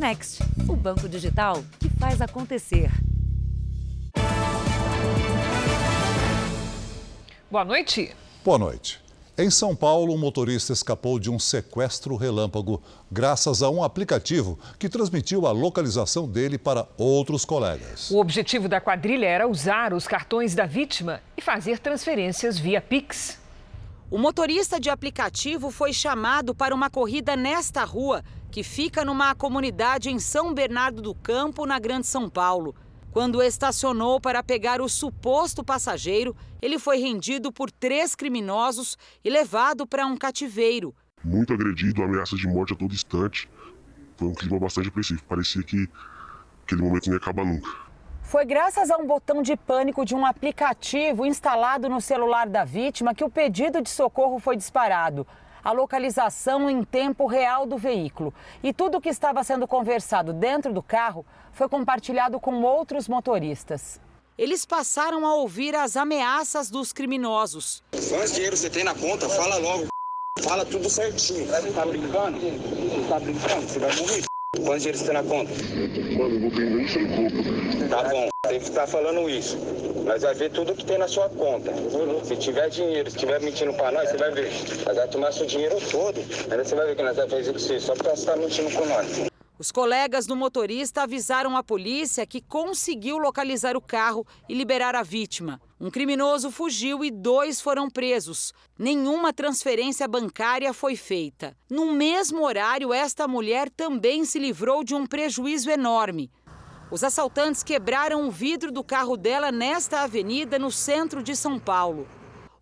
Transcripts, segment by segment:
Next, o banco digital que faz acontecer. Boa noite. Boa noite. Em São Paulo, um motorista escapou de um sequestro relâmpago graças a um aplicativo que transmitiu a localização dele para outros colegas. O objetivo da quadrilha era usar os cartões da vítima e fazer transferências via Pix. O motorista de aplicativo foi chamado para uma corrida nesta rua, que fica numa comunidade em São Bernardo do Campo, na Grande São Paulo. Quando estacionou para pegar o suposto passageiro, ele foi rendido por três criminosos e levado para um cativeiro. Muito agredido, ameaça de morte a todo instante. Foi um clima bastante apreensivo. Parecia que aquele momento não ia acabar nunca. Foi graças a um botão de pânico de um aplicativo instalado no celular da vítima que o pedido de socorro foi disparado a localização em tempo real do veículo. E tudo o que estava sendo conversado dentro do carro foi compartilhado com outros motoristas. Eles passaram a ouvir as ameaças dos criminosos. Quanto dinheiro você tem na conta? Fala logo. Fala tudo certinho. Tá brincando? Tá brincando? Você vai morrer. Quanto dinheiro tem na conta? Mano, eu vou vender sem culpa. Tá bom, tem que estar falando isso. Nós vai ver tudo que tem na sua conta. Se tiver dinheiro, se tiver mentindo pra nós, você vai ver. Nós vai tomar seu dinheiro todo. Aí você vai ver que nós vamos fazer com você, só porque você tá mentindo com nós. Os colegas do motorista avisaram a polícia que conseguiu localizar o carro e liberar a vítima. Um criminoso fugiu e dois foram presos. Nenhuma transferência bancária foi feita. No mesmo horário, esta mulher também se livrou de um prejuízo enorme. Os assaltantes quebraram o vidro do carro dela nesta avenida no centro de São Paulo.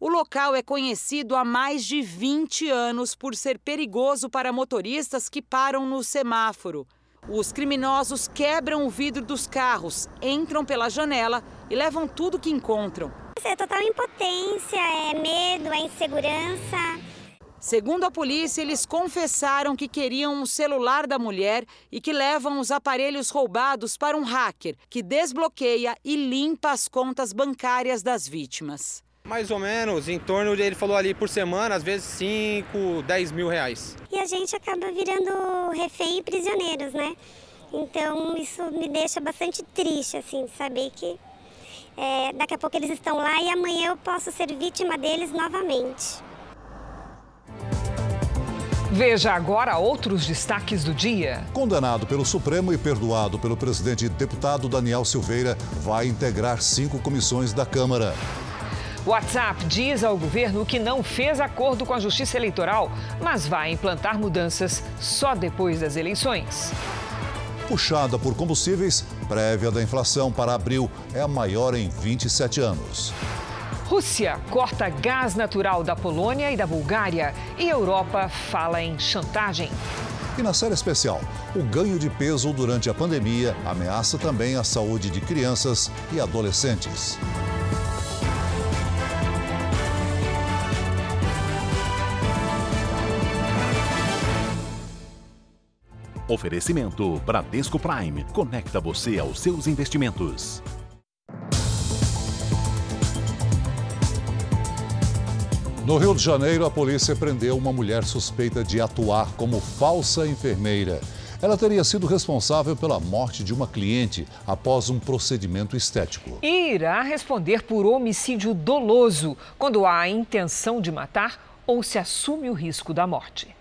O local é conhecido há mais de 20 anos por ser perigoso para motoristas que param no semáforo. Os criminosos quebram o vidro dos carros, entram pela janela e levam tudo que encontram. É total impotência, é medo, é insegurança. Segundo a polícia, eles confessaram que queriam o celular da mulher e que levam os aparelhos roubados para um hacker que desbloqueia e limpa as contas bancárias das vítimas. Mais ou menos, em torno de, ele falou ali por semana, às vezes 5, 10 mil reais. E a gente acaba virando refém e prisioneiros, né? Então isso me deixa bastante triste, assim, saber que é, daqui a pouco eles estão lá e amanhã eu posso ser vítima deles novamente. Veja agora outros destaques do dia. Condenado pelo Supremo e perdoado pelo presidente e deputado Daniel Silveira, vai integrar cinco comissões da Câmara. WhatsApp diz ao governo que não fez acordo com a Justiça Eleitoral, mas vai implantar mudanças só depois das eleições. Puxada por combustíveis, prévia da inflação para abril é a maior em 27 anos. Rússia corta gás natural da Polônia e da Bulgária e Europa fala em chantagem. E na série especial, o ganho de peso durante a pandemia ameaça também a saúde de crianças e adolescentes. Oferecimento Bradesco Prime. Conecta você aos seus investimentos. No Rio de Janeiro, a polícia prendeu uma mulher suspeita de atuar como falsa enfermeira. Ela teria sido responsável pela morte de uma cliente após um procedimento estético. E irá responder por homicídio doloso quando há a intenção de matar ou se assume o risco da morte.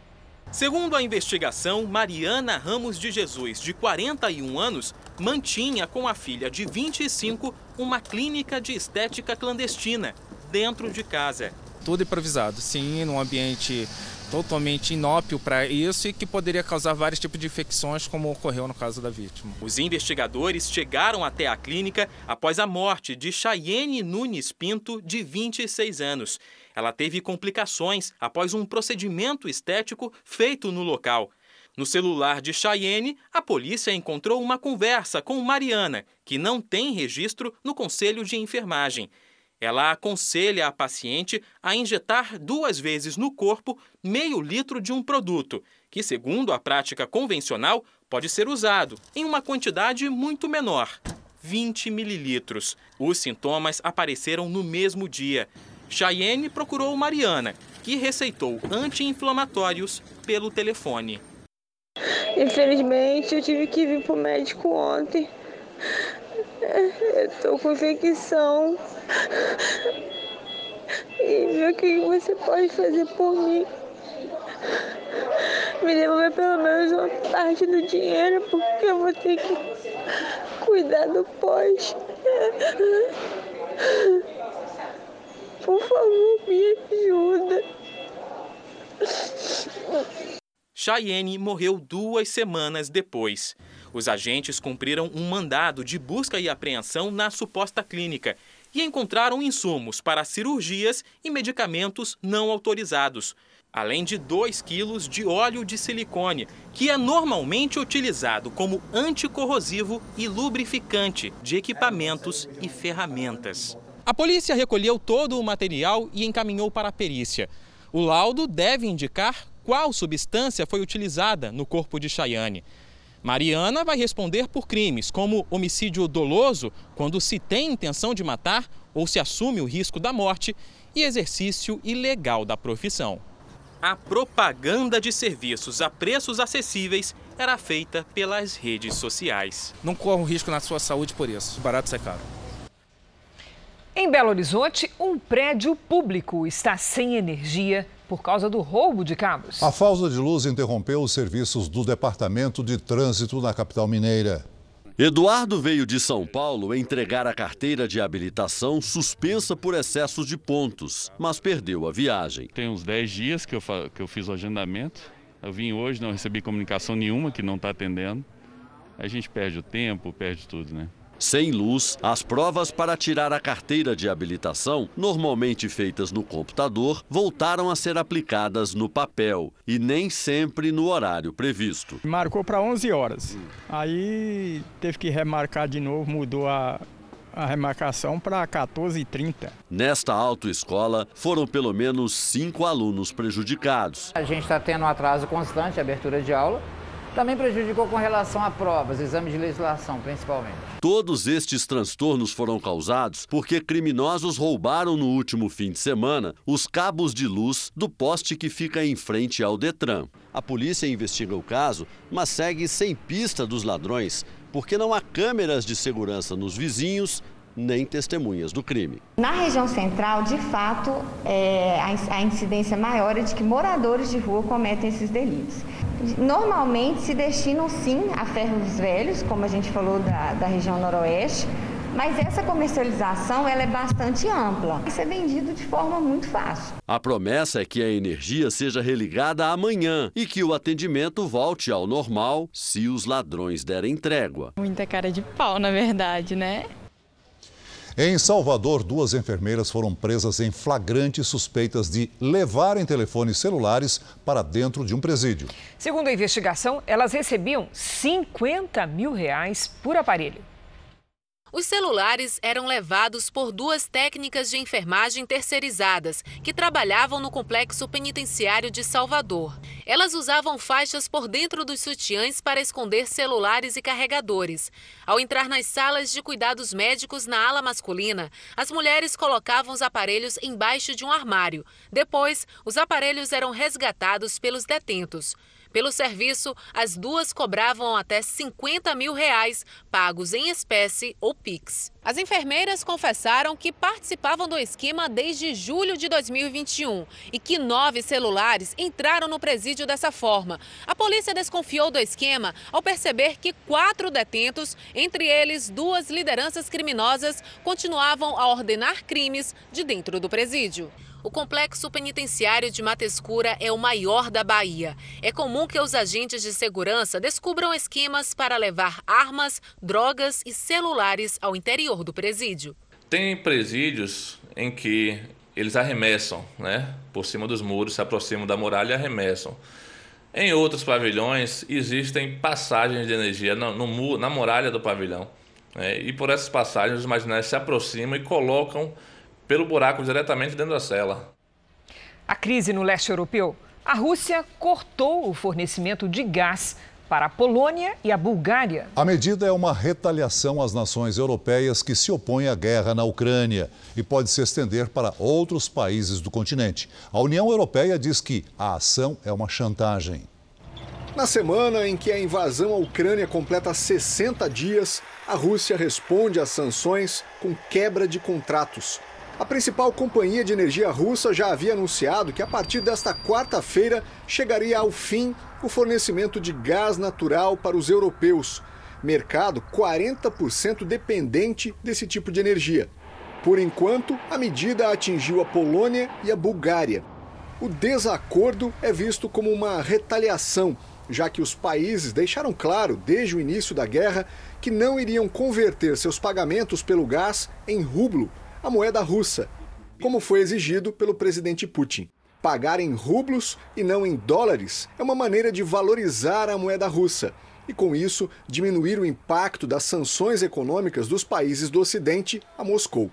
Segundo a investigação, Mariana Ramos de Jesus, de 41 anos, mantinha com a filha de 25 uma clínica de estética clandestina dentro de casa. Tudo improvisado, sim, num ambiente totalmente inópio para isso e que poderia causar vários tipos de infecções, como ocorreu no caso da vítima. Os investigadores chegaram até a clínica após a morte de Chayenne Nunes Pinto, de 26 anos. Ela teve complicações após um procedimento estético feito no local. No celular de Chayenne, a polícia encontrou uma conversa com Mariana, que não tem registro no Conselho de Enfermagem. Ela aconselha a paciente a injetar duas vezes no corpo meio litro de um produto, que, segundo a prática convencional, pode ser usado em uma quantidade muito menor 20 mililitros. Os sintomas apareceram no mesmo dia. Chayenne procurou Mariana, que receitou anti-inflamatórios pelo telefone. Infelizmente, eu tive que vir pro médico ontem. Tô com infecção. E ver o que você pode fazer por mim. Me devolver pelo menos uma parte do dinheiro, porque eu vou ter que cuidar do pós. Por favor, me ajuda. Chayenne morreu duas semanas depois. Os agentes cumpriram um mandado de busca e apreensão na suposta clínica e encontraram insumos para cirurgias e medicamentos não autorizados, além de 2 quilos de óleo de silicone, que é normalmente utilizado como anticorrosivo e lubrificante de equipamentos e ferramentas. A polícia recolheu todo o material e encaminhou para a perícia. O laudo deve indicar qual substância foi utilizada no corpo de Chayane. Mariana vai responder por crimes como homicídio doloso, quando se tem intenção de matar ou se assume o risco da morte, e exercício ilegal da profissão. A propaganda de serviços a preços acessíveis era feita pelas redes sociais. Não corra um risco na sua saúde por isso. Barato sai caro. Em Belo Horizonte, um prédio público está sem energia por causa do roubo de cabos. A falta de luz interrompeu os serviços do Departamento de Trânsito na capital mineira. Eduardo veio de São Paulo entregar a carteira de habilitação suspensa por excesso de pontos, mas perdeu a viagem. Tem uns 10 dias que eu, que eu fiz o agendamento. Eu vim hoje, não recebi comunicação nenhuma que não está atendendo. A gente perde o tempo, perde tudo, né? Sem luz, as provas para tirar a carteira de habilitação, normalmente feitas no computador, voltaram a ser aplicadas no papel e nem sempre no horário previsto. Marcou para 11 horas. Aí teve que remarcar de novo, mudou a, a remarcação para 14h30. Nesta autoescola, foram pelo menos cinco alunos prejudicados. A gente está tendo um atraso constante de abertura de aula também prejudicou com relação a provas, exames de legislação, principalmente. Todos estes transtornos foram causados porque criminosos roubaram no último fim de semana os cabos de luz do poste que fica em frente ao Detran. A polícia investiga o caso, mas segue sem pista dos ladrões, porque não há câmeras de segurança nos vizinhos nem testemunhas do crime. Na região central, de fato, é, a incidência maior é de que moradores de rua cometem esses delitos. Normalmente se destinam sim a ferros velhos, como a gente falou da, da região noroeste, mas essa comercialização ela é bastante ampla. Isso é vendido de forma muito fácil. A promessa é que a energia seja religada amanhã e que o atendimento volte ao normal se os ladrões derem trégua. Muita cara de pau, na verdade, né? Em Salvador, duas enfermeiras foram presas em flagrante suspeitas de levarem telefones celulares para dentro de um presídio. Segundo a investigação, elas recebiam 50 mil reais por aparelho. Os celulares eram levados por duas técnicas de enfermagem terceirizadas que trabalhavam no complexo penitenciário de Salvador. Elas usavam faixas por dentro dos sutiãs para esconder celulares e carregadores. Ao entrar nas salas de cuidados médicos na ala masculina, as mulheres colocavam os aparelhos embaixo de um armário. Depois, os aparelhos eram resgatados pelos detentos. Pelo serviço, as duas cobravam até 50 mil reais, pagos em espécie ou PIX. As enfermeiras confessaram que participavam do esquema desde julho de 2021 e que nove celulares entraram no presídio dessa forma. A polícia desconfiou do esquema ao perceber que quatro detentos, entre eles duas lideranças criminosas, continuavam a ordenar crimes de dentro do presídio. O complexo penitenciário de Matescura é o maior da Bahia. É comum que os agentes de segurança descubram esquemas para levar armas, drogas e celulares ao interior do presídio. Tem presídios em que eles arremessam, né? Por cima dos muros, se aproximam da muralha e arremessam. Em outros pavilhões existem passagens de energia no, no na muralha do pavilhão. Né? E por essas passagens os marginais se aproximam e colocam pelo buraco diretamente dentro da cela. A crise no leste europeu. A Rússia cortou o fornecimento de gás para a Polônia e a Bulgária. A medida é uma retaliação às nações europeias que se opõem à guerra na Ucrânia e pode se estender para outros países do continente. A União Europeia diz que a ação é uma chantagem. Na semana em que a invasão à Ucrânia completa 60 dias, a Rússia responde às sanções com quebra de contratos. A principal companhia de energia russa já havia anunciado que a partir desta quarta-feira chegaria ao fim o fornecimento de gás natural para os europeus, mercado 40% dependente desse tipo de energia. Por enquanto, a medida atingiu a Polônia e a Bulgária. O desacordo é visto como uma retaliação já que os países deixaram claro, desde o início da guerra, que não iriam converter seus pagamentos pelo gás em rublo, a moeda russa, como foi exigido pelo presidente Putin. Pagar em rublos e não em dólares é uma maneira de valorizar a moeda russa e, com isso, diminuir o impacto das sanções econômicas dos países do Ocidente a Moscou.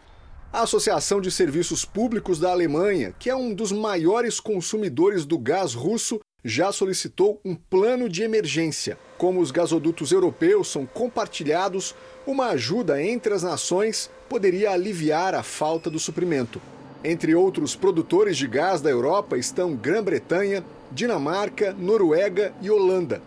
A Associação de Serviços Públicos da Alemanha, que é um dos maiores consumidores do gás russo, já solicitou um plano de emergência. Como os gasodutos europeus são compartilhados, uma ajuda entre as nações poderia aliviar a falta do suprimento. Entre outros produtores de gás da Europa estão Grã-Bretanha, Dinamarca, Noruega e Holanda.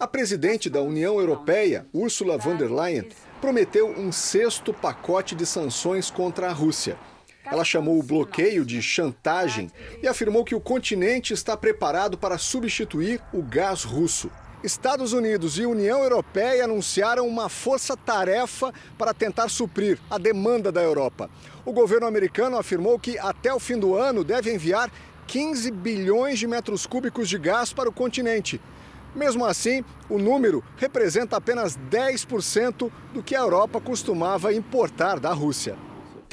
A presidente da União Europeia, Ursula von der Leyen, prometeu um sexto pacote de sanções contra a Rússia. Ela chamou o bloqueio de chantagem e afirmou que o continente está preparado para substituir o gás russo. Estados Unidos e União Europeia anunciaram uma força-tarefa para tentar suprir a demanda da Europa. O governo americano afirmou que até o fim do ano deve enviar 15 bilhões de metros cúbicos de gás para o continente. Mesmo assim, o número representa apenas 10% do que a Europa costumava importar da Rússia.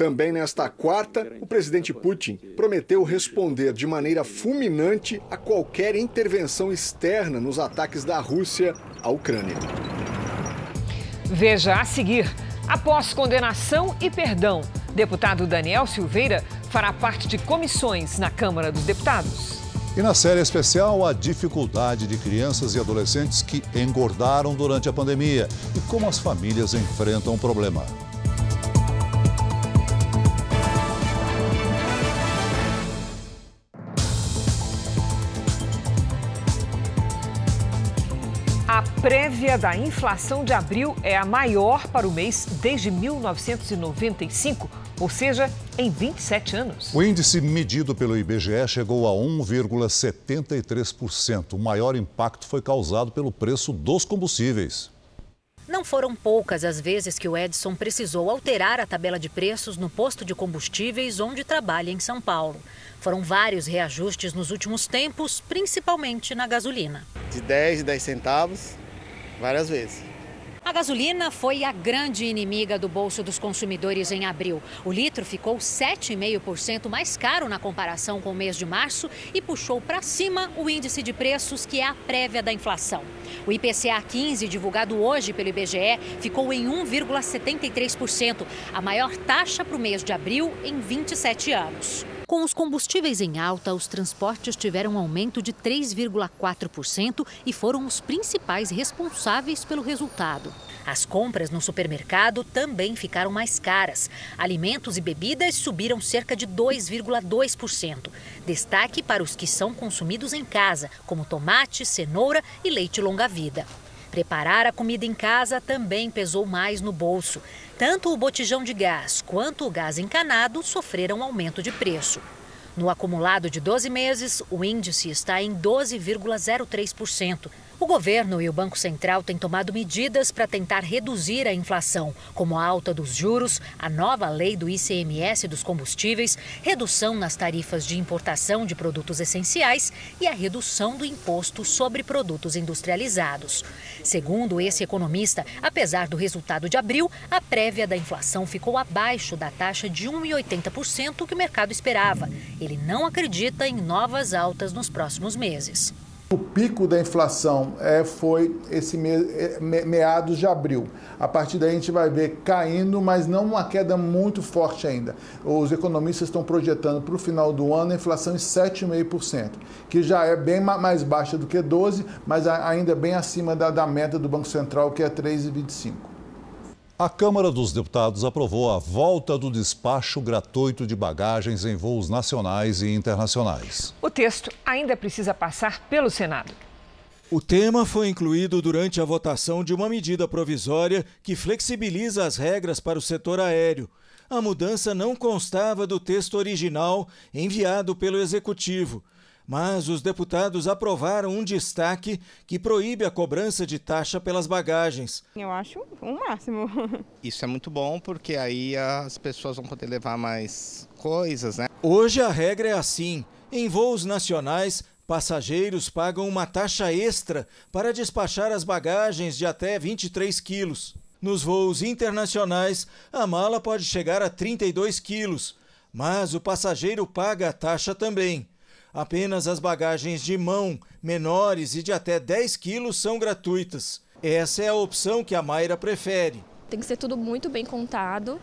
Também nesta quarta, o presidente Putin prometeu responder de maneira fulminante a qualquer intervenção externa nos ataques da Rússia à Ucrânia. Veja a seguir. Após condenação e perdão, deputado Daniel Silveira fará parte de comissões na Câmara dos Deputados. E na série especial, a dificuldade de crianças e adolescentes que engordaram durante a pandemia e como as famílias enfrentam o problema. A prévia da inflação de abril é a maior para o mês desde 1995, ou seja, em 27 anos. O índice medido pelo IBGE chegou a 1,73%. O maior impacto foi causado pelo preço dos combustíveis. Não foram poucas as vezes que o Edson precisou alterar a tabela de preços no posto de combustíveis onde trabalha em São Paulo. Foram vários reajustes nos últimos tempos, principalmente na gasolina. De 10 e 10 centavos, várias vezes. A gasolina foi a grande inimiga do bolso dos consumidores em abril. O litro ficou 7,5% mais caro na comparação com o mês de março e puxou para cima o índice de preços, que é a prévia da inflação. O IPCA 15, divulgado hoje pelo IBGE, ficou em 1,73%, a maior taxa para o mês de abril em 27 anos. Com os combustíveis em alta, os transportes tiveram um aumento de 3,4% e foram os principais responsáveis pelo resultado. As compras no supermercado também ficaram mais caras. Alimentos e bebidas subiram cerca de 2,2%. Destaque para os que são consumidos em casa, como tomate, cenoura e leite longa-vida. Preparar a comida em casa também pesou mais no bolso. Tanto o botijão de gás quanto o gás encanado sofreram aumento de preço. No acumulado de 12 meses, o índice está em 12,03%. O governo e o Banco Central têm tomado medidas para tentar reduzir a inflação, como a alta dos juros, a nova lei do ICMS dos combustíveis, redução nas tarifas de importação de produtos essenciais e a redução do imposto sobre produtos industrializados. Segundo esse economista, apesar do resultado de abril, a prévia da inflação ficou abaixo da taxa de 1,80% que o mercado esperava. Ele não acredita em novas altas nos próximos meses. O pico da inflação é, foi esse me, me, meados de abril. A partir daí a gente vai ver caindo, mas não uma queda muito forte ainda. Os economistas estão projetando para o final do ano a inflação em 7,5%, que já é bem mais baixa do que 12%, mas ainda bem acima da, da meta do Banco Central, que é 3,25%. A Câmara dos Deputados aprovou a volta do despacho gratuito de bagagens em voos nacionais e internacionais. O texto ainda precisa passar pelo Senado. O tema foi incluído durante a votação de uma medida provisória que flexibiliza as regras para o setor aéreo. A mudança não constava do texto original enviado pelo Executivo, mas os deputados aprovaram um destaque que proíbe a cobrança de taxa pelas bagagens. Eu acho um máximo. Isso é muito bom porque aí as pessoas vão poder levar mais coisas, né? Hoje a regra é assim: em voos nacionais, passageiros pagam uma taxa extra para despachar as bagagens de até 23 quilos. Nos voos internacionais, a mala pode chegar a 32 quilos, mas o passageiro paga a taxa também. Apenas as bagagens de mão, menores e de até 10 quilos são gratuitas. Essa é a opção que a Mayra prefere. Tem que ser tudo muito bem contado,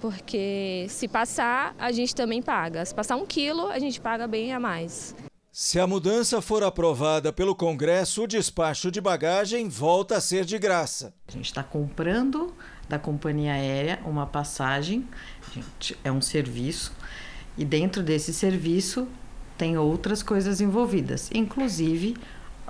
porque se passar, a gente também paga. Se passar um quilo, a gente paga bem a mais. Se a mudança for aprovada pelo Congresso, o despacho de bagagem volta a ser de graça. A gente está comprando da companhia aérea uma passagem, gente, é um serviço, e dentro desse serviço tem outras coisas envolvidas, inclusive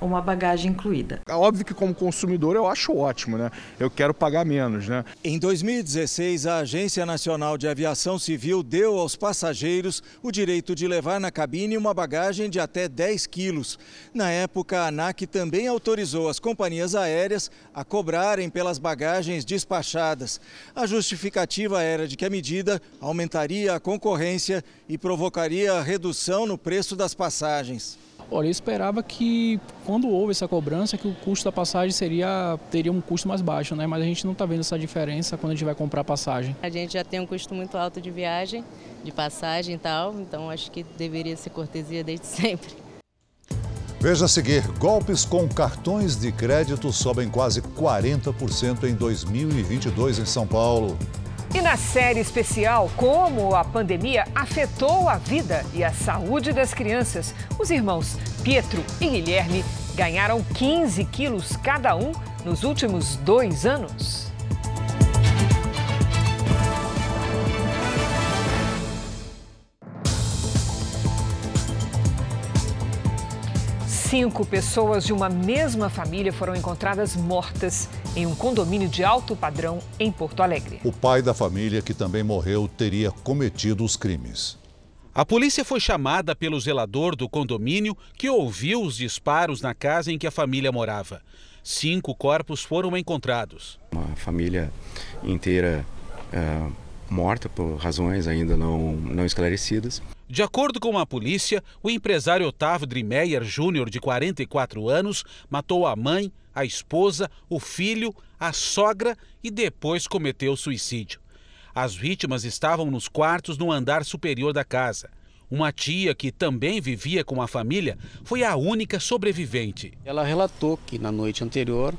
uma bagagem incluída. É óbvio que como consumidor eu acho ótimo, né? Eu quero pagar menos, né? Em 2016, a Agência Nacional de Aviação Civil deu aos passageiros o direito de levar na cabine uma bagagem de até 10 quilos. Na época, a ANAC também autorizou as companhias aéreas a cobrarem pelas bagagens despachadas. A justificativa era de que a medida aumentaria a concorrência e provocaria redução no preço das passagens. Olha, eu esperava que quando houve essa cobrança, que o custo da passagem seria teria um custo mais baixo, né? Mas a gente não está vendo essa diferença quando a gente vai comprar passagem. A gente já tem um custo muito alto de viagem, de passagem e tal, então acho que deveria ser cortesia desde sempre. Veja a seguir: golpes com cartões de crédito sobem quase 40% em 2022 em São Paulo. E na série especial, como a pandemia afetou a vida e a saúde das crianças, os irmãos Pietro e Guilherme ganharam 15 quilos cada um nos últimos dois anos. Cinco pessoas de uma mesma família foram encontradas mortas em um condomínio de alto padrão em Porto Alegre. O pai da família, que também morreu, teria cometido os crimes. A polícia foi chamada pelo zelador do condomínio que ouviu os disparos na casa em que a família morava. Cinco corpos foram encontrados. Uma família inteira uh, morta por razões ainda não, não esclarecidas. De acordo com a polícia, o empresário Otávio Drimeyer Júnior, de 44 anos, matou a mãe, a esposa, o filho, a sogra e depois cometeu suicídio. As vítimas estavam nos quartos no andar superior da casa. Uma tia que também vivia com a família foi a única sobrevivente. Ela relatou que na noite anterior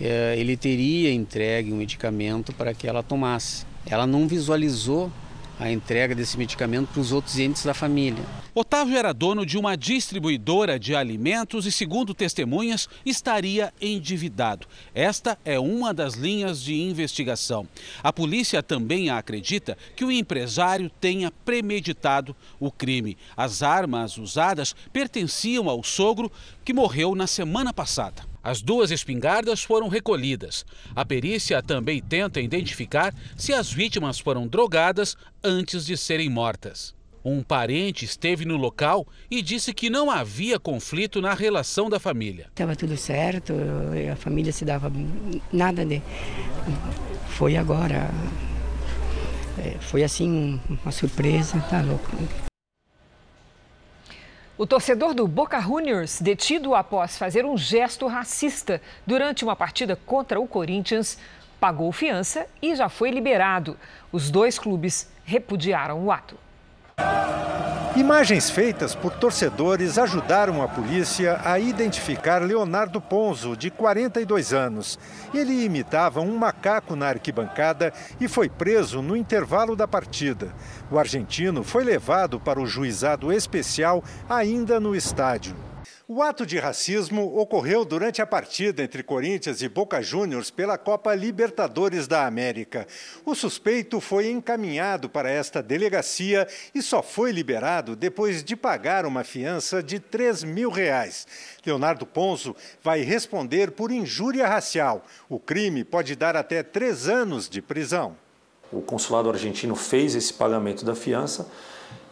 eh, ele teria entregue um medicamento para que ela tomasse. Ela não visualizou a entrega desse medicamento para os outros entes da família. Otávio era dono de uma distribuidora de alimentos e, segundo testemunhas, estaria endividado. Esta é uma das linhas de investigação. A polícia também acredita que o empresário tenha premeditado o crime. As armas usadas pertenciam ao sogro que morreu na semana passada. As duas espingardas foram recolhidas. A perícia também tenta identificar se as vítimas foram drogadas antes de serem mortas. Um parente esteve no local e disse que não havia conflito na relação da família. Estava tudo certo, a família se dava nada de. Foi agora. É, foi assim uma surpresa, tá louco. O torcedor do Boca Juniors, detido após fazer um gesto racista durante uma partida contra o Corinthians, pagou fiança e já foi liberado. Os dois clubes repudiaram o ato. Imagens feitas por torcedores ajudaram a polícia a identificar Leonardo Ponzo, de 42 anos. Ele imitava um macaco na arquibancada e foi preso no intervalo da partida. O argentino foi levado para o juizado especial ainda no estádio. O ato de racismo ocorreu durante a partida entre Corinthians e Boca Juniors pela Copa Libertadores da América. O suspeito foi encaminhado para esta delegacia e só foi liberado depois de pagar uma fiança de 3 mil reais. Leonardo Ponzo vai responder por injúria racial. O crime pode dar até três anos de prisão. O consulado argentino fez esse pagamento da fiança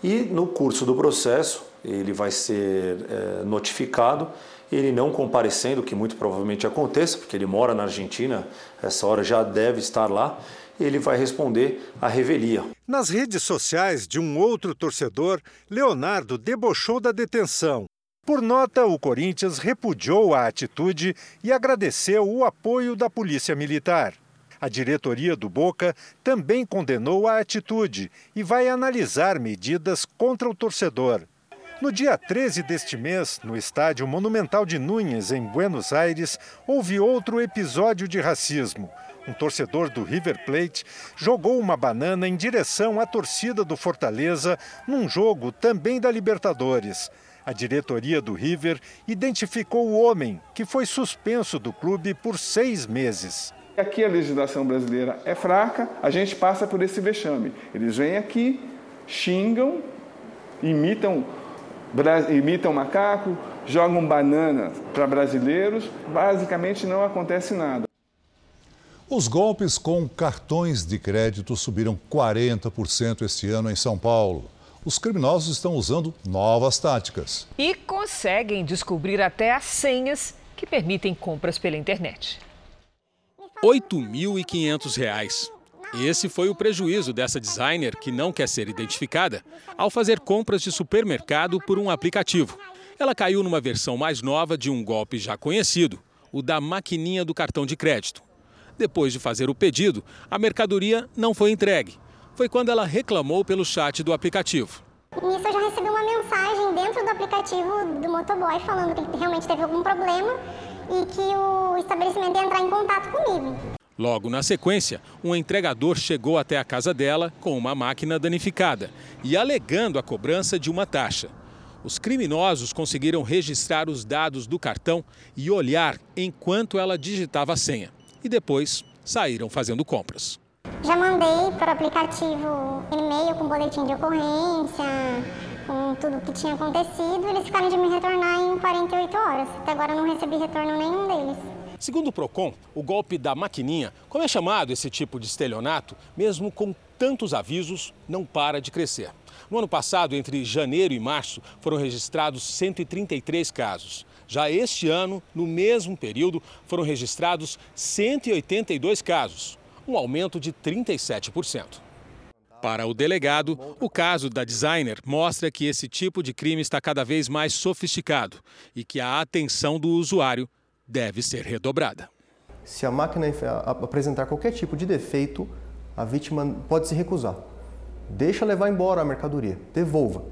e, no curso do processo, ele vai ser é, notificado. Ele não comparecendo, que muito provavelmente aconteça, porque ele mora na Argentina, essa hora já deve estar lá, ele vai responder à revelia. Nas redes sociais de um outro torcedor, Leonardo debochou da detenção. Por nota, o Corinthians repudiou a atitude e agradeceu o apoio da Polícia Militar. A diretoria do Boca também condenou a atitude e vai analisar medidas contra o torcedor. No dia 13 deste mês, no estádio Monumental de Núñez, em Buenos Aires, houve outro episódio de racismo. Um torcedor do River Plate jogou uma banana em direção à torcida do Fortaleza num jogo também da Libertadores. A diretoria do River identificou o homem, que foi suspenso do clube por seis meses. Aqui a legislação brasileira é fraca, a gente passa por esse vexame. Eles vêm aqui, xingam, imitam imitam macaco, jogam banana para brasileiros, basicamente não acontece nada. Os golpes com cartões de crédito subiram 40% este ano em São Paulo. Os criminosos estão usando novas táticas. E conseguem descobrir até as senhas que permitem compras pela internet. R$ 8.500. Esse foi o prejuízo dessa designer, que não quer ser identificada, ao fazer compras de supermercado por um aplicativo. Ela caiu numa versão mais nova de um golpe já conhecido, o da maquininha do cartão de crédito. Depois de fazer o pedido, a mercadoria não foi entregue. Foi quando ela reclamou pelo chat do aplicativo. Nisso eu já recebi uma mensagem dentro do aplicativo do motoboy falando que realmente teve algum problema e que o estabelecimento ia entrar em contato comigo. Logo na sequência, um entregador chegou até a casa dela com uma máquina danificada e alegando a cobrança de uma taxa. Os criminosos conseguiram registrar os dados do cartão e olhar enquanto ela digitava a senha. E depois saíram fazendo compras. Já mandei para o aplicativo e-mail com boletim de ocorrência, com tudo o que tinha acontecido. Eles ficaram de me retornar em 48 horas. Até agora eu não recebi retorno nenhum deles. Segundo o Procon, o golpe da maquininha, como é chamado esse tipo de estelionato, mesmo com tantos avisos, não para de crescer. No ano passado, entre janeiro e março, foram registrados 133 casos. Já este ano, no mesmo período, foram registrados 182 casos, um aumento de 37%. Para o delegado, o caso da designer mostra que esse tipo de crime está cada vez mais sofisticado e que a atenção do usuário deve ser redobrada. Se a máquina apresentar qualquer tipo de defeito, a vítima pode se recusar. Deixa levar embora a mercadoria, devolva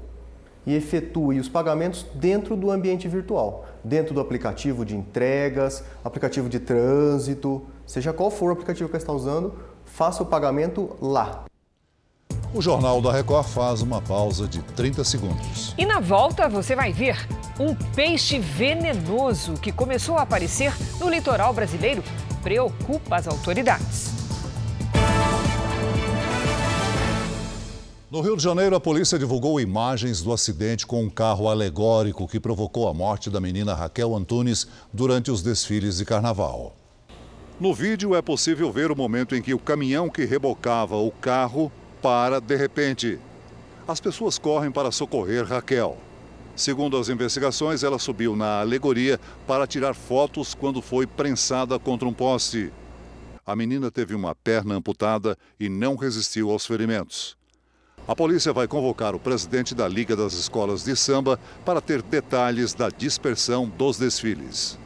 e efetue os pagamentos dentro do ambiente virtual, dentro do aplicativo de entregas, aplicativo de trânsito, seja qual for o aplicativo que você está usando, faça o pagamento lá. O Jornal da Record faz uma pausa de 30 segundos. E na volta você vai ver um peixe venenoso que começou a aparecer no litoral brasileiro preocupa as autoridades. No Rio de Janeiro, a polícia divulgou imagens do acidente com um carro alegórico que provocou a morte da menina Raquel Antunes durante os desfiles de carnaval. No vídeo é possível ver o momento em que o caminhão que rebocava o carro para de repente. As pessoas correm para socorrer Raquel. Segundo as investigações, ela subiu na alegoria para tirar fotos quando foi prensada contra um poste. A menina teve uma perna amputada e não resistiu aos ferimentos. A polícia vai convocar o presidente da Liga das Escolas de Samba para ter detalhes da dispersão dos desfiles.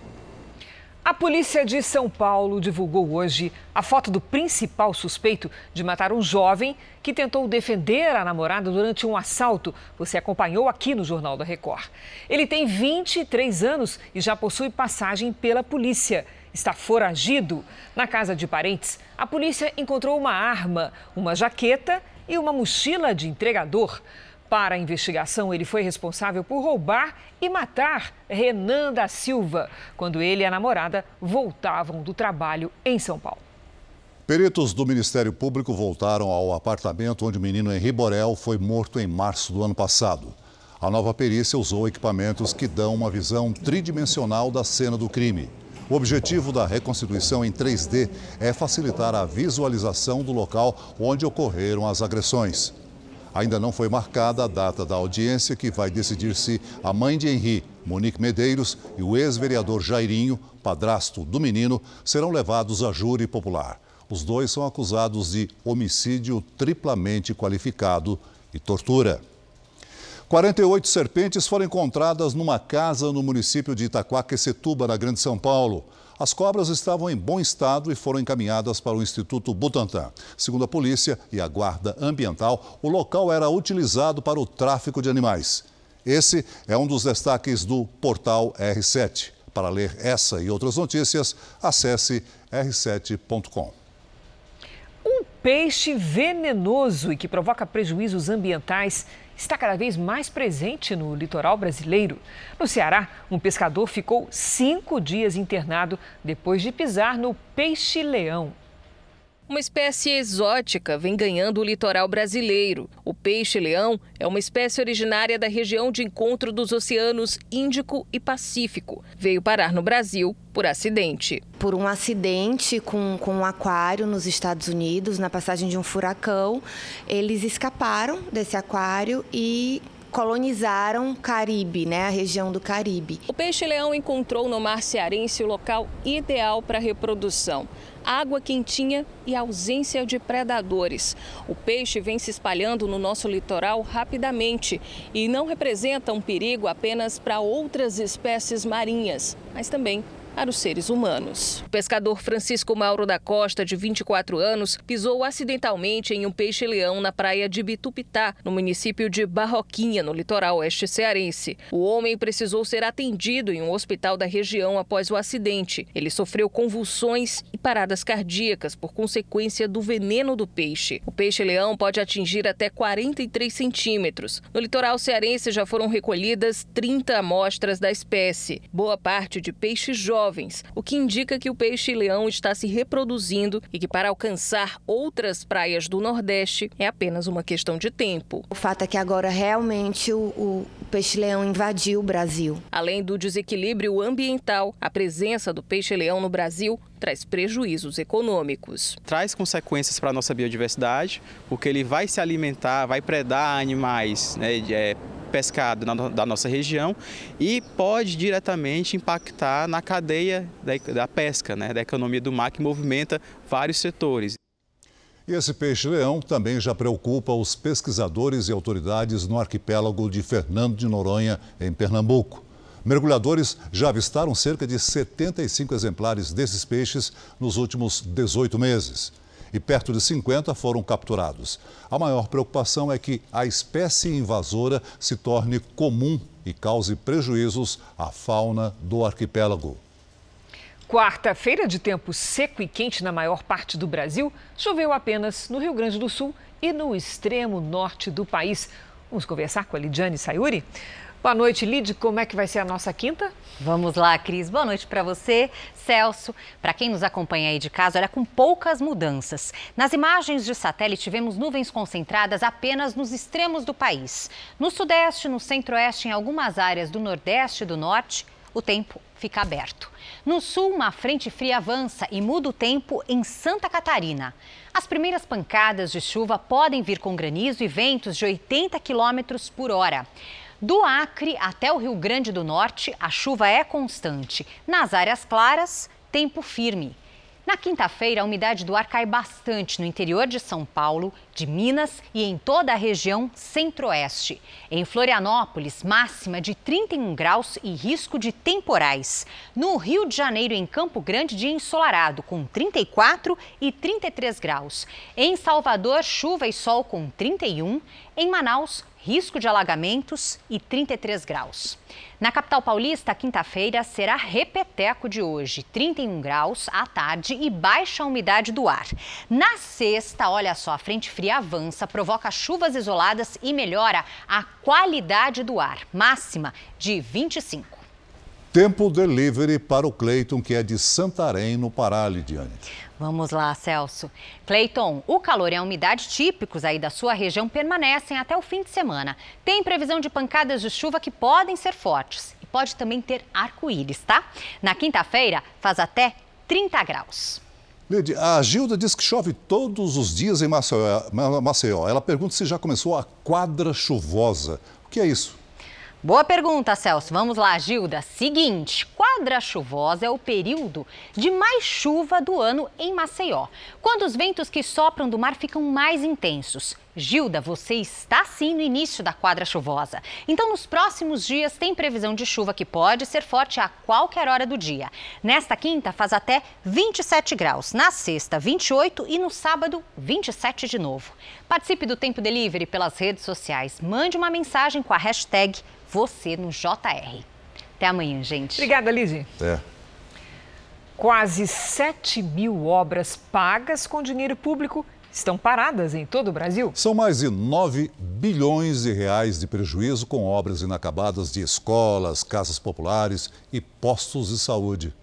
A polícia de São Paulo divulgou hoje a foto do principal suspeito de matar um jovem que tentou defender a namorada durante um assalto. Você acompanhou aqui no Jornal da Record. Ele tem 23 anos e já possui passagem pela polícia. Está foragido. Na casa de parentes, a polícia encontrou uma arma, uma jaqueta e uma mochila de entregador. Para a investigação, ele foi responsável por roubar e matar Renan da Silva, quando ele e a namorada voltavam do trabalho em São Paulo. Peritos do Ministério Público voltaram ao apartamento onde o menino Henri Borel foi morto em março do ano passado. A nova perícia usou equipamentos que dão uma visão tridimensional da cena do crime. O objetivo da reconstituição em 3D é facilitar a visualização do local onde ocorreram as agressões. Ainda não foi marcada a data da audiência que vai decidir se a mãe de Henri, Monique Medeiros, e o ex-vereador Jairinho, padrasto do menino, serão levados a júri popular. Os dois são acusados de homicídio triplamente qualificado e tortura. 48 serpentes foram encontradas numa casa no município de Itaquaquecetuba, na Grande São Paulo. As cobras estavam em bom estado e foram encaminhadas para o Instituto Butantan. Segundo a polícia e a guarda ambiental, o local era utilizado para o tráfico de animais. Esse é um dos destaques do portal R7. Para ler essa e outras notícias, acesse r7.com peixe venenoso e que provoca prejuízos ambientais está cada vez mais presente no litoral brasileiro. No Ceará, um pescador ficou cinco dias internado depois de pisar no peixe-leão. Uma espécie exótica vem ganhando o litoral brasileiro. O peixe-leão é uma espécie originária da região de encontro dos oceanos Índico e Pacífico. Veio parar no Brasil por acidente. Por um acidente com, com um aquário nos Estados Unidos, na passagem de um furacão, eles escaparam desse aquário e colonizaram Caribe, né, a região do Caribe. O peixe-leão encontrou no mar cearense o local ideal para reprodução água quentinha e ausência de predadores. O peixe vem se espalhando no nosso litoral rapidamente e não representa um perigo apenas para outras espécies marinhas, mas também para os seres humanos. O pescador Francisco Mauro da Costa, de 24 anos, pisou acidentalmente em um peixe-leão na praia de Bitupitá, no município de Barroquinha, no litoral oeste cearense. O homem precisou ser atendido em um hospital da região após o acidente. Ele sofreu convulsões e paradas cardíacas por consequência do veneno do peixe. O peixe-leão pode atingir até 43 centímetros. No litoral cearense já foram recolhidas 30 amostras da espécie, boa parte de peixes jovens jovens, o que indica que o peixe-leão está se reproduzindo e que para alcançar outras praias do Nordeste é apenas uma questão de tempo. O fato é que agora realmente o, o peixe-leão invadiu o Brasil. Além do desequilíbrio ambiental, a presença do peixe-leão no Brasil traz prejuízos econômicos. Traz consequências para a nossa biodiversidade, porque ele vai se alimentar, vai predar animais né, é, pescado na, da nossa região e pode diretamente impactar na cadeia da, da pesca, né, da economia do mar, que movimenta vários setores. E esse peixe-leão também já preocupa os pesquisadores e autoridades no arquipélago de Fernando de Noronha, em Pernambuco. Mergulhadores já avistaram cerca de 75 exemplares desses peixes nos últimos 18 meses e perto de 50 foram capturados. A maior preocupação é que a espécie invasora se torne comum e cause prejuízos à fauna do arquipélago. Quarta-feira de tempo seco e quente na maior parte do Brasil, choveu apenas no Rio Grande do Sul e no extremo norte do país. Vamos conversar com a Lidiane Sayuri? Boa noite, Lid. Como é que vai ser a nossa quinta? Vamos lá, Cris. Boa noite para você, Celso. Para quem nos acompanha aí de casa, olha, com poucas mudanças. Nas imagens de satélite, vemos nuvens concentradas apenas nos extremos do país. No sudeste, no centro-oeste, em algumas áreas do nordeste e do norte, o tempo fica aberto. No sul, uma frente fria avança e muda o tempo em Santa Catarina. As primeiras pancadas de chuva podem vir com granizo e ventos de 80 quilômetros por hora. Do Acre até o Rio Grande do Norte, a chuva é constante. Nas áreas claras, tempo firme. Na quinta-feira, a umidade do ar cai bastante no interior de São Paulo, de Minas e em toda a região centro-oeste. Em Florianópolis, máxima de 31 graus e risco de temporais. No Rio de Janeiro, em Campo Grande, dia ensolarado, com 34 e 33 graus. Em Salvador, chuva e sol com 31. Em Manaus, risco de alagamentos e 33 graus. Na capital paulista, quinta-feira será repeteco de hoje, 31 graus à tarde e baixa umidade do ar. Na sexta, olha só, a frente fria avança, provoca chuvas isoladas e melhora a qualidade do ar, máxima de 25. Tempo delivery para o Cleiton, que é de Santarém, no Pará, Lidiane. Vamos lá, Celso. Cleiton, o calor e a umidade típicos aí da sua região permanecem até o fim de semana. Tem previsão de pancadas de chuva que podem ser fortes e pode também ter arco-íris, tá? Na quinta-feira, faz até 30 graus. Lid, a Gilda diz que chove todos os dias em Maceió. Ela pergunta se já começou a quadra chuvosa. O que é isso? Boa pergunta, Celso. Vamos lá, Gilda. Seguinte, quadra chuvosa é o período de mais chuva do ano em Maceió, quando os ventos que sopram do mar ficam mais intensos. Gilda, você está sim no início da quadra chuvosa. Então, nos próximos dias, tem previsão de chuva que pode ser forte a qualquer hora do dia. Nesta quinta, faz até 27 graus. Na sexta, 28 e no sábado, 27 de novo. Participe do Tempo Delivery pelas redes sociais. Mande uma mensagem com a hashtag você no JR. Até amanhã, gente. Obrigada, Lizy. É. Quase 7 mil obras pagas com dinheiro público estão paradas em todo o Brasil. São mais de 9 bilhões de reais de prejuízo com obras inacabadas de escolas, casas populares e postos de saúde.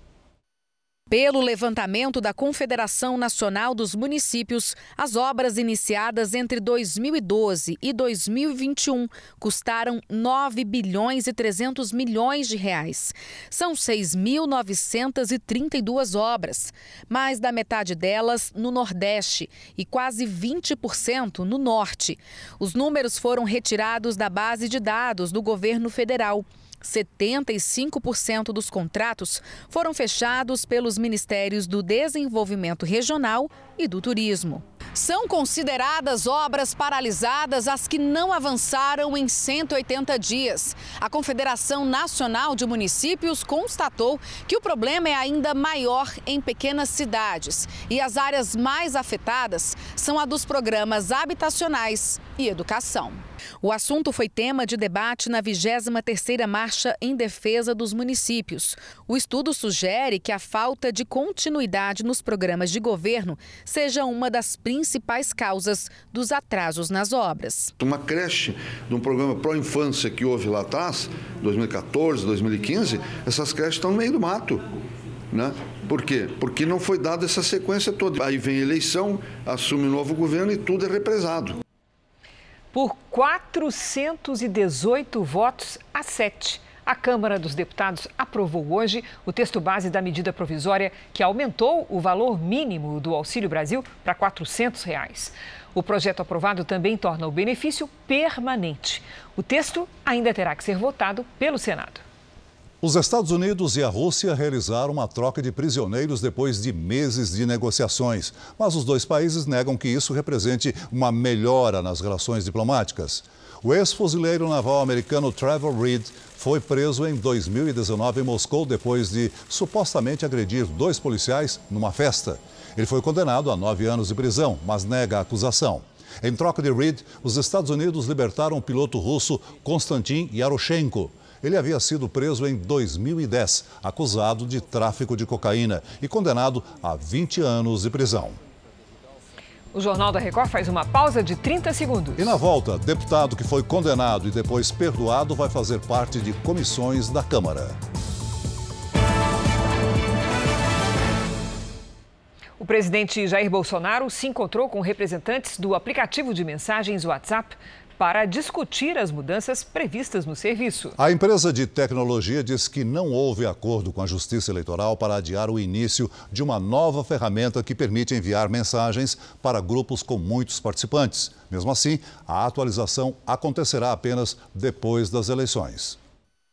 Pelo levantamento da Confederação Nacional dos Municípios, as obras iniciadas entre 2012 e 2021 custaram 9 bilhões e 300 milhões de reais. São 6.932 obras, mais da metade delas no Nordeste e quase 20% no Norte. Os números foram retirados da base de dados do governo federal. 75% dos contratos foram fechados pelos Ministérios do Desenvolvimento Regional e do Turismo. São consideradas obras paralisadas as que não avançaram em 180 dias. A Confederação Nacional de Municípios constatou que o problema é ainda maior em pequenas cidades e as áreas mais afetadas são a dos programas habitacionais e educação. O assunto foi tema de debate na 23ª Marcha em Defesa dos Municípios. O estudo sugere que a falta de continuidade nos programas de governo seja uma das principais causas dos atrasos nas obras. Uma creche de um programa pró-infância que houve lá atrás, 2014, 2015, essas creches estão no meio do mato. Né? Por quê? Porque não foi dada essa sequência toda. Aí vem eleição, assume o novo governo e tudo é represado. Por 418 votos a 7. A Câmara dos Deputados aprovou hoje o texto base da medida provisória que aumentou o valor mínimo do Auxílio Brasil para 400 reais. O projeto aprovado também torna o benefício permanente. O texto ainda terá que ser votado pelo Senado. Os Estados Unidos e a Rússia realizaram uma troca de prisioneiros depois de meses de negociações, mas os dois países negam que isso represente uma melhora nas relações diplomáticas. O ex-fuzileiro naval americano Trevor Reed foi preso em 2019 em Moscou depois de supostamente agredir dois policiais numa festa. Ele foi condenado a nove anos de prisão, mas nega a acusação. Em troca de Reed, os Estados Unidos libertaram o piloto russo Konstantin Yaroshenko. Ele havia sido preso em 2010, acusado de tráfico de cocaína e condenado a 20 anos de prisão. O Jornal da Record faz uma pausa de 30 segundos. E na volta, deputado que foi condenado e depois perdoado vai fazer parte de comissões da Câmara. O presidente Jair Bolsonaro se encontrou com representantes do aplicativo de mensagens WhatsApp para discutir as mudanças previstas no serviço. A empresa de tecnologia diz que não houve acordo com a Justiça Eleitoral para adiar o início de uma nova ferramenta que permite enviar mensagens para grupos com muitos participantes. Mesmo assim, a atualização acontecerá apenas depois das eleições.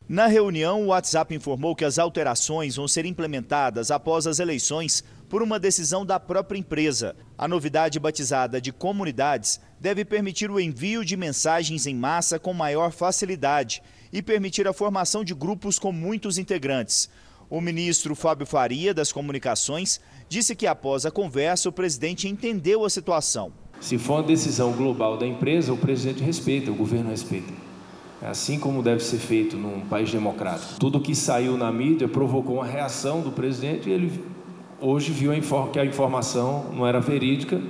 Na reunião, o WhatsApp informou que as alterações vão ser implementadas após as eleições por uma decisão da própria empresa. A novidade batizada de comunidades deve permitir o envio de mensagens em massa com maior facilidade e permitir a formação de grupos com muitos integrantes. O ministro Fábio Faria, das Comunicações, disse que após a conversa o presidente entendeu a situação. Se for uma decisão global da empresa, o presidente respeita, o governo respeita. É assim como deve ser feito num país democrático. Tudo que saiu na mídia provocou uma reação do presidente e ele hoje viu que a informação não era verídica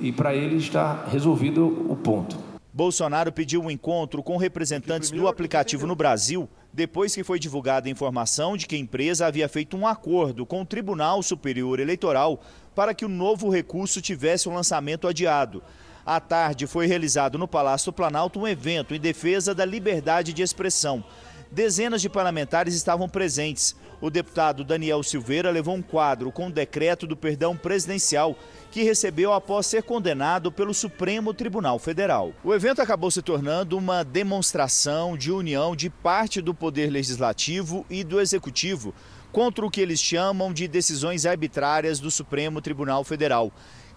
e para ele está resolvido o ponto. Bolsonaro pediu um encontro com representantes do aplicativo no Brasil depois que foi divulgada a informação de que a empresa havia feito um acordo com o Tribunal Superior Eleitoral para que o novo recurso tivesse um lançamento adiado. À tarde foi realizado no Palácio do Planalto um evento em defesa da liberdade de expressão. Dezenas de parlamentares estavam presentes. O deputado Daniel Silveira levou um quadro com o decreto do perdão presidencial que recebeu após ser condenado pelo Supremo Tribunal Federal. O evento acabou se tornando uma demonstração de união de parte do Poder Legislativo e do Executivo contra o que eles chamam de decisões arbitrárias do Supremo Tribunal Federal.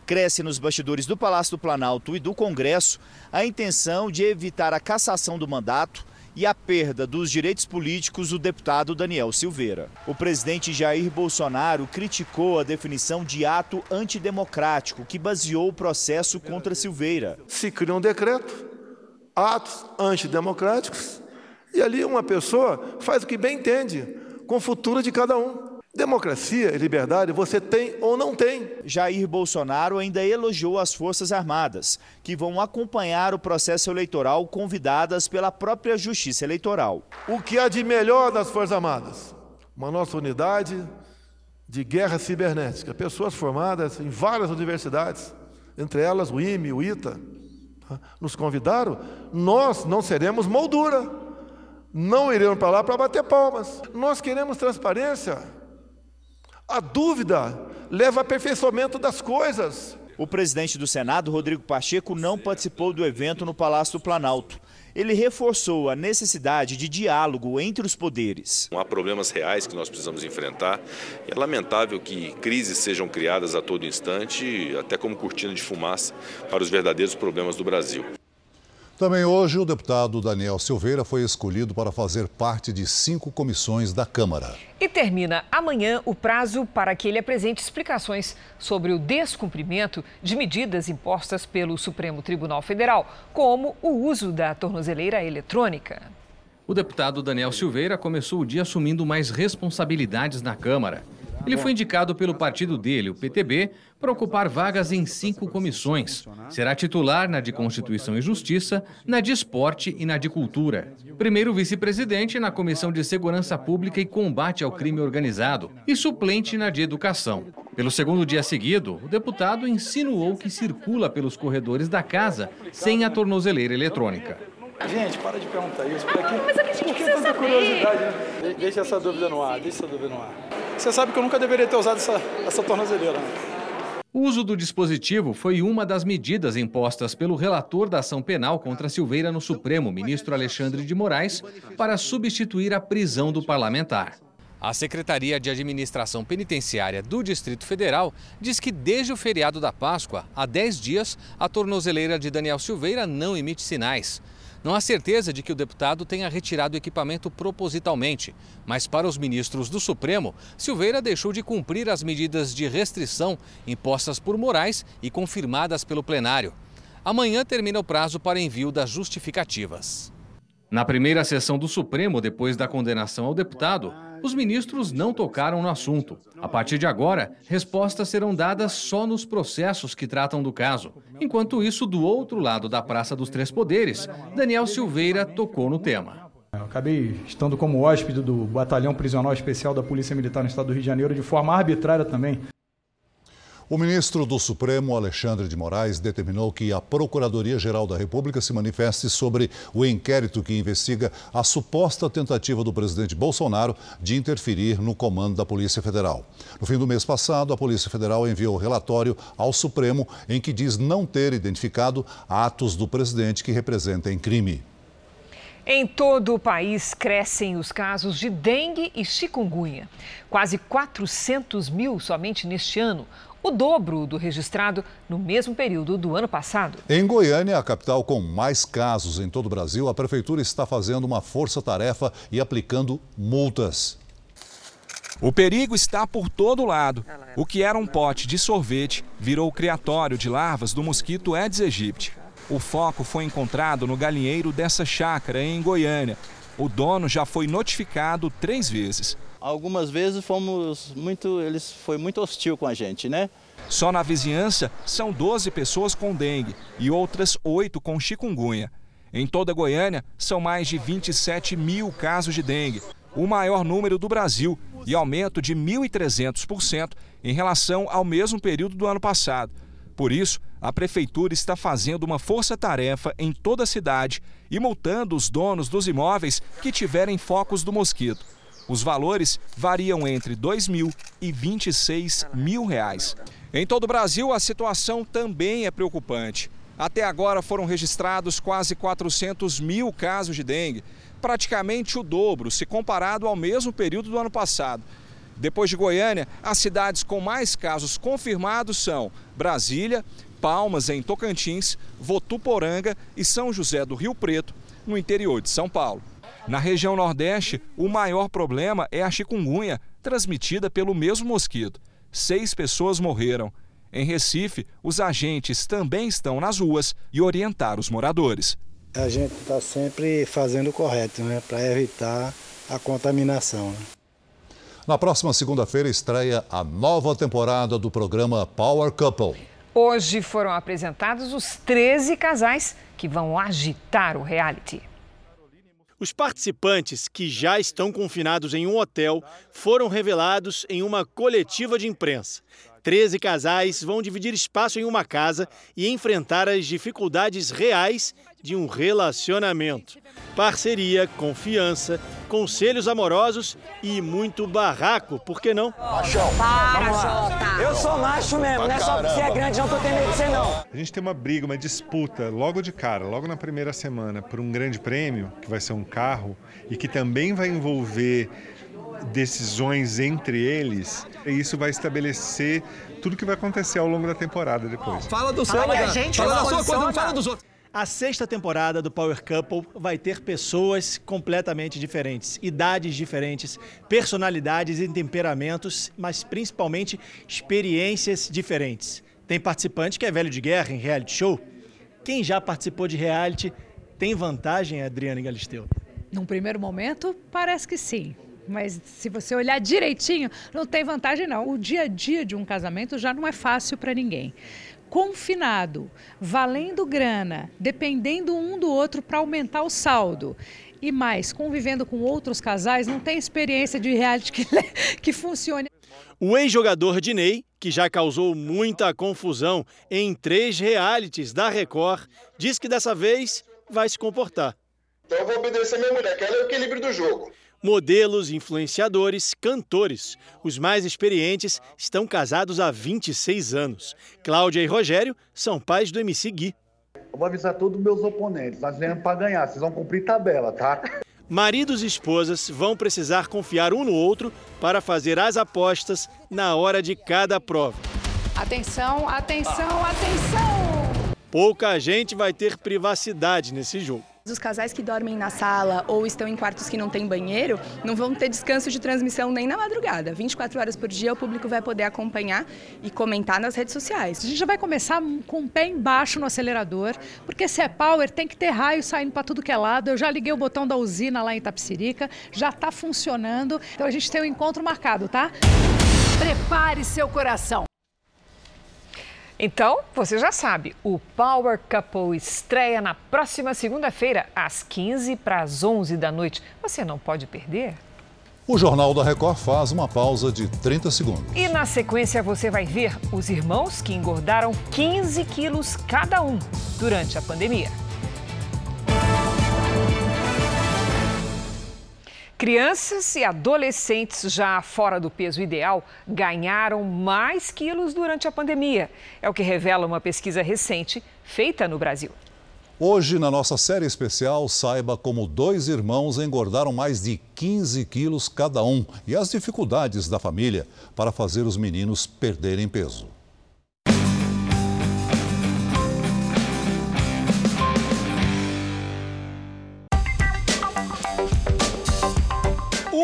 Cresce nos bastidores do Palácio do Planalto e do Congresso a intenção de evitar a cassação do mandato e a perda dos direitos políticos do deputado Daniel Silveira. O presidente Jair Bolsonaro criticou a definição de ato antidemocrático que baseou o processo contra Silveira. Se cria um decreto, atos antidemocráticos, e ali uma pessoa faz o que bem entende, com o futuro de cada um. Democracia e liberdade você tem ou não tem. Jair Bolsonaro ainda elogiou as Forças Armadas, que vão acompanhar o processo eleitoral convidadas pela própria Justiça Eleitoral. O que há de melhor nas Forças Armadas? Uma nossa unidade de guerra cibernética, pessoas formadas em várias universidades, entre elas o IME, o ITA, tá? nos convidaram. Nós não seremos moldura, não iremos para lá para bater palmas. Nós queremos transparência. A dúvida leva ao aperfeiçoamento das coisas. O presidente do Senado, Rodrigo Pacheco, não participou do evento no Palácio do Planalto. Ele reforçou a necessidade de diálogo entre os poderes. Há problemas reais que nós precisamos enfrentar. É lamentável que crises sejam criadas a todo instante, até como cortina de fumaça, para os verdadeiros problemas do Brasil. Também hoje, o deputado Daniel Silveira foi escolhido para fazer parte de cinco comissões da Câmara. E termina amanhã o prazo para que ele apresente explicações sobre o descumprimento de medidas impostas pelo Supremo Tribunal Federal, como o uso da tornozeleira eletrônica. O deputado Daniel Silveira começou o dia assumindo mais responsabilidades na Câmara. Ele foi indicado pelo partido dele, o PTB, para ocupar vagas em cinco comissões. Será titular na de Constituição e Justiça, na de Esporte e na de Cultura. Primeiro vice-presidente na Comissão de Segurança Pública e Combate ao Crime Organizado e suplente na de Educação. Pelo segundo dia seguido, o deputado insinuou que circula pelos corredores da casa sem a tornozeleira eletrônica. Gente, para de perguntar isso por aqui. Mas a gente Por que precisa tanta saber? curiosidade, né? Deixa essa dúvida no ar, deixa essa dúvida no ar. Você sabe que eu nunca deveria ter usado essa, essa tornozeleira, né? O uso do dispositivo foi uma das medidas impostas pelo relator da ação penal contra Silveira no Supremo, ministro Alexandre de Moraes, para substituir a prisão do parlamentar. A Secretaria de Administração Penitenciária do Distrito Federal diz que desde o feriado da Páscoa, há 10 dias, a tornozeleira de Daniel Silveira não emite sinais. Não há certeza de que o deputado tenha retirado o equipamento propositalmente, mas para os ministros do Supremo, Silveira deixou de cumprir as medidas de restrição impostas por Moraes e confirmadas pelo plenário. Amanhã termina o prazo para envio das justificativas. Na primeira sessão do Supremo, depois da condenação ao deputado, os ministros não tocaram no assunto. A partir de agora, respostas serão dadas só nos processos que tratam do caso. Enquanto isso, do outro lado da Praça dos Três Poderes, Daniel Silveira tocou no tema. Eu acabei estando como hóspede do Batalhão Prisional Especial da Polícia Militar no Estado do Rio de Janeiro de forma arbitrária também. O ministro do Supremo, Alexandre de Moraes, determinou que a Procuradoria-Geral da República se manifeste sobre o inquérito que investiga a suposta tentativa do presidente Bolsonaro de interferir no comando da Polícia Federal. No fim do mês passado, a Polícia Federal enviou relatório ao Supremo em que diz não ter identificado atos do presidente que representem crime. Em todo o país crescem os casos de dengue e chikungunya. Quase 400 mil somente neste ano, o dobro do registrado no mesmo período do ano passado. Em Goiânia, a capital com mais casos em todo o Brasil, a prefeitura está fazendo uma força-tarefa e aplicando multas. O perigo está por todo lado. O que era um pote de sorvete virou o criatório de larvas do mosquito Aedes aegypti. O foco foi encontrado no galinheiro dessa chácara em Goiânia. O dono já foi notificado três vezes. Algumas vezes fomos muito, eles foi muito hostil com a gente, né? Só na vizinhança são 12 pessoas com dengue e outras 8 com chikungunya. Em toda Goiânia, são mais de 27 mil casos de dengue o maior número do Brasil e aumento de 1.300% em relação ao mesmo período do ano passado. Por isso, a Prefeitura está fazendo uma força-tarefa em toda a cidade e multando os donos dos imóveis que tiverem focos do mosquito. Os valores variam entre R$ 2 mil e 26 mil reais. Em todo o Brasil, a situação também é preocupante. Até agora foram registrados quase 400 mil casos de dengue, praticamente o dobro se comparado ao mesmo período do ano passado. Depois de Goiânia, as cidades com mais casos confirmados são Brasília, Palmas, em Tocantins, Votuporanga e São José do Rio Preto, no interior de São Paulo. Na região Nordeste, o maior problema é a chikungunya, transmitida pelo mesmo mosquito. Seis pessoas morreram. Em Recife, os agentes também estão nas ruas e orientar os moradores. A gente está sempre fazendo o correto, né, para evitar a contaminação. Né? Na próxima segunda-feira estreia a nova temporada do programa Power Couple. Hoje foram apresentados os 13 casais que vão agitar o reality. Os participantes, que já estão confinados em um hotel, foram revelados em uma coletiva de imprensa. Treze casais vão dividir espaço em uma casa e enfrentar as dificuldades reais de um relacionamento. Parceria, confiança, conselhos amorosos e muito barraco, por que não? Machão. Para, Jota! Eu sou macho mesmo, não é só porque você é grande, não tô tendo medo de você não. A gente tem uma briga, uma disputa logo de cara, logo na primeira semana, por um grande prêmio, que vai ser um carro, e que também vai envolver decisões entre eles, e isso vai estabelecer tudo que vai acontecer ao longo da temporada depois. Fala do seu, fala, gente, fala da sua coisa, não fala dos outros. A sexta temporada do Power Couple vai ter pessoas completamente diferentes, idades diferentes, personalidades e temperamentos, mas principalmente experiências diferentes. Tem participante que é velho de guerra em reality show. Quem já participou de reality tem vantagem, Adriana Galisteu? Num primeiro momento, parece que sim. Mas se você olhar direitinho, não tem vantagem não. O dia a dia de um casamento já não é fácil para ninguém confinado, valendo grana, dependendo um do outro para aumentar o saldo. E mais, convivendo com outros casais, não tem experiência de reality que, que funcione. O ex-jogador Dinei, que já causou muita confusão em três realities da Record, diz que dessa vez vai se comportar. Então eu vou obedecer minha mulher, que ela é o equilíbrio do jogo. Modelos, influenciadores, cantores. Os mais experientes estão casados há 26 anos. Cláudia e Rogério são pais do MC Gui. Eu vou avisar todos os meus oponentes. Nós viemos para ganhar, vocês vão cumprir tabela, tá? Maridos e esposas vão precisar confiar um no outro para fazer as apostas na hora de cada prova. Atenção, atenção, atenção! Pouca gente vai ter privacidade nesse jogo. Os casais que dormem na sala ou estão em quartos que não tem banheiro não vão ter descanso de transmissão nem na madrugada. 24 horas por dia o público vai poder acompanhar e comentar nas redes sociais. A gente já vai começar com o pé embaixo no acelerador, porque se é power tem que ter raio saindo para tudo que é lado. Eu já liguei o botão da usina lá em Tapsirica, já está funcionando. Então a gente tem um encontro marcado, tá? Prepare seu coração. Então, você já sabe, o Power Couple estreia na próxima segunda-feira, às 15 para as 11 da noite. Você não pode perder. O Jornal da Record faz uma pausa de 30 segundos. E na sequência você vai ver os irmãos que engordaram 15 quilos cada um durante a pandemia. Crianças e adolescentes já fora do peso ideal ganharam mais quilos durante a pandemia. É o que revela uma pesquisa recente feita no Brasil. Hoje, na nossa série especial, saiba como dois irmãos engordaram mais de 15 quilos cada um e as dificuldades da família para fazer os meninos perderem peso.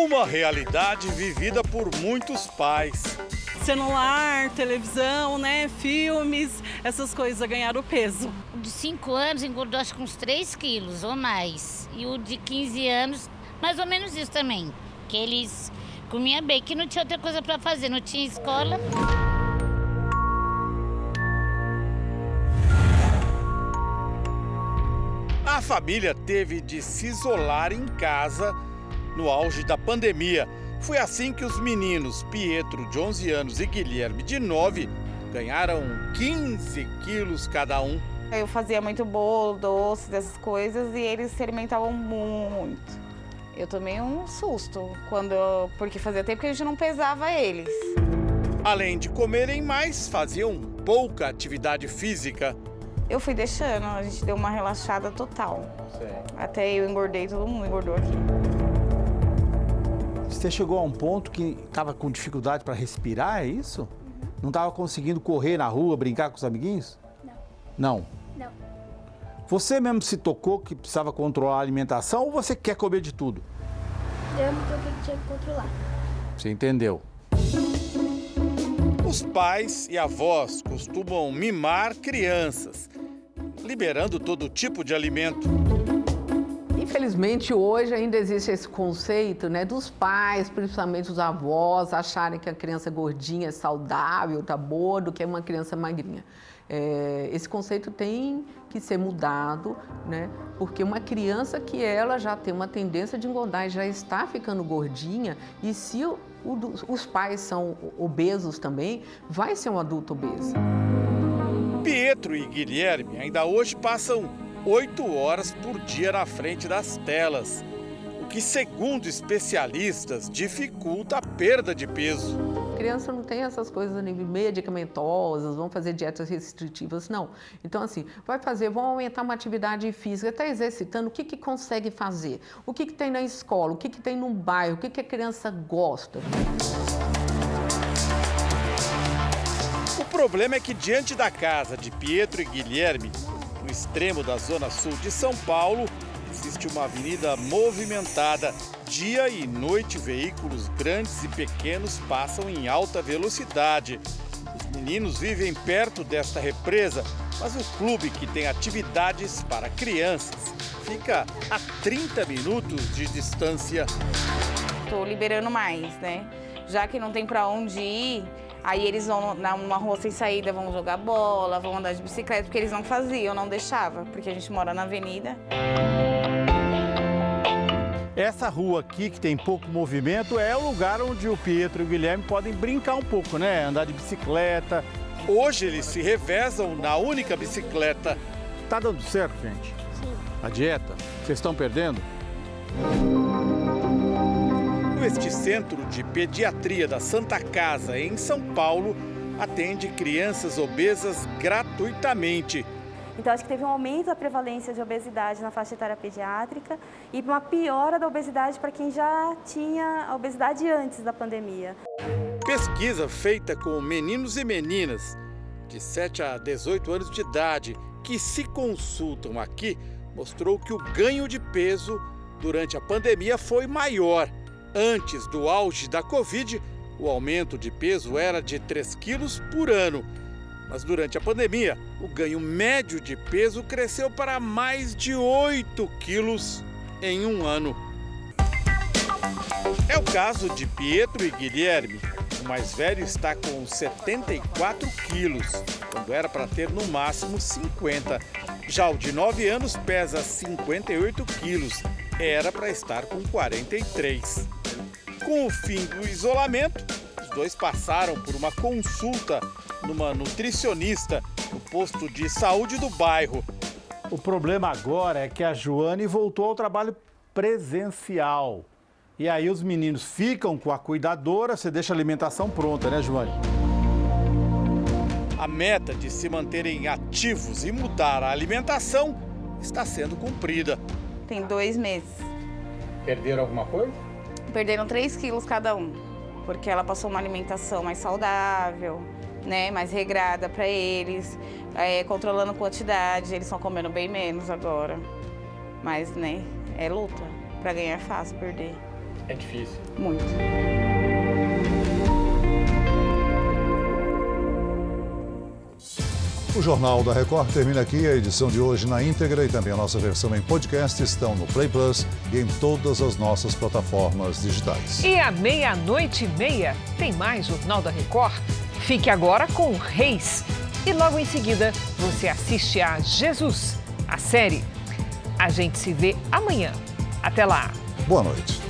Uma realidade vivida por muitos pais. Celular, televisão, né, filmes, essas coisas ganharam peso. O de 5 anos engordou acho que uns 3 quilos ou mais. E o de 15 anos, mais ou menos isso também. Que eles comiam bem, que não tinha outra coisa para fazer, não tinha escola. A família teve de se isolar em casa no auge da pandemia. Foi assim que os meninos Pietro, de 11 anos, e Guilherme, de 9, ganharam 15 quilos cada um. Eu fazia muito bolo, doce, dessas coisas, e eles se alimentavam muito. Eu tomei um susto, quando porque fazia tempo que a gente não pesava eles. Além de comerem mais, faziam pouca atividade física. Eu fui deixando, a gente deu uma relaxada total. Até eu engordei, todo mundo engordou aqui. Você chegou a um ponto que estava com dificuldade para respirar, é isso? Não estava conseguindo correr na rua, brincar com os amiguinhos? Não. Não. Você mesmo se tocou que precisava controlar a alimentação ou você quer comer de tudo? Eu me toquei que tinha que controlar. Você entendeu? Os pais e avós costumam mimar crianças, liberando todo tipo de alimento. Infelizmente, hoje ainda existe esse conceito né, dos pais, principalmente os avós, acharem que a criança gordinha é saudável, tá boa, do que uma criança magrinha. É, esse conceito tem que ser mudado, né? Porque uma criança que ela já tem uma tendência de engordar e já está ficando gordinha, e se o, o, os pais são obesos também, vai ser um adulto obeso. Pietro e Guilherme ainda hoje passam oito horas por dia na frente das telas, o que, segundo especialistas, dificulta a perda de peso. Criança não tem essas coisas medicamentosas, vão fazer dietas restritivas, não. Então, assim, vai fazer, vão aumentar uma atividade física, está exercitando, o que, que consegue fazer? O que, que tem na escola? O que, que tem no bairro? O que, que a criança gosta? O problema é que, diante da casa de Pietro e Guilherme, no extremo da zona sul de São Paulo, existe uma avenida movimentada. Dia e noite, veículos grandes e pequenos passam em alta velocidade. Os meninos vivem perto desta represa, mas o clube, que tem atividades para crianças, fica a 30 minutos de distância. Estou liberando mais, né? Já que não tem para onde ir, Aí eles vão numa rua sem saída, vão jogar bola, vão andar de bicicleta, porque eles não faziam, não deixava, porque a gente mora na avenida. Essa rua aqui, que tem pouco movimento, é o lugar onde o Pietro e o Guilherme podem brincar um pouco, né? Andar de bicicleta. Hoje eles se revezam na única bicicleta. Tá dando certo, gente? Sim. A dieta? Vocês estão perdendo? Este centro de pediatria da Santa Casa, em São Paulo, atende crianças obesas gratuitamente. Então, acho que teve um aumento da prevalência de obesidade na faixa etária pediátrica e uma piora da obesidade para quem já tinha a obesidade antes da pandemia. Pesquisa feita com meninos e meninas de 7 a 18 anos de idade que se consultam aqui mostrou que o ganho de peso durante a pandemia foi maior. Antes do auge da Covid, o aumento de peso era de 3 quilos por ano. Mas durante a pandemia, o ganho médio de peso cresceu para mais de 8 quilos em um ano. É o caso de Pietro e Guilherme. O mais velho está com 74 quilos, quando era para ter no máximo 50. Já o de 9 anos pesa 58 quilos, era para estar com 43. Com o fim do isolamento, os dois passaram por uma consulta numa nutricionista no posto de saúde do bairro. O problema agora é que a Joane voltou ao trabalho presencial. E aí os meninos ficam com a cuidadora, você deixa a alimentação pronta, né, Joane? A meta de se manterem ativos e mudar a alimentação está sendo cumprida. Tem dois meses. Perderam alguma coisa? Perderam 3 quilos cada um, porque ela passou uma alimentação mais saudável, né, mais regrada para eles, é, controlando quantidade. Eles estão comendo bem menos agora, mas né, é luta. Para ganhar é fácil perder. É difícil. Muito. O Jornal da Record termina aqui. A edição de hoje na íntegra e também a nossa versão em podcast estão no Play Plus e em todas as nossas plataformas digitais. E à meia-noite e meia tem mais Jornal da Record. Fique agora com Reis. E logo em seguida você assiste a Jesus, a série. A gente se vê amanhã. Até lá. Boa noite.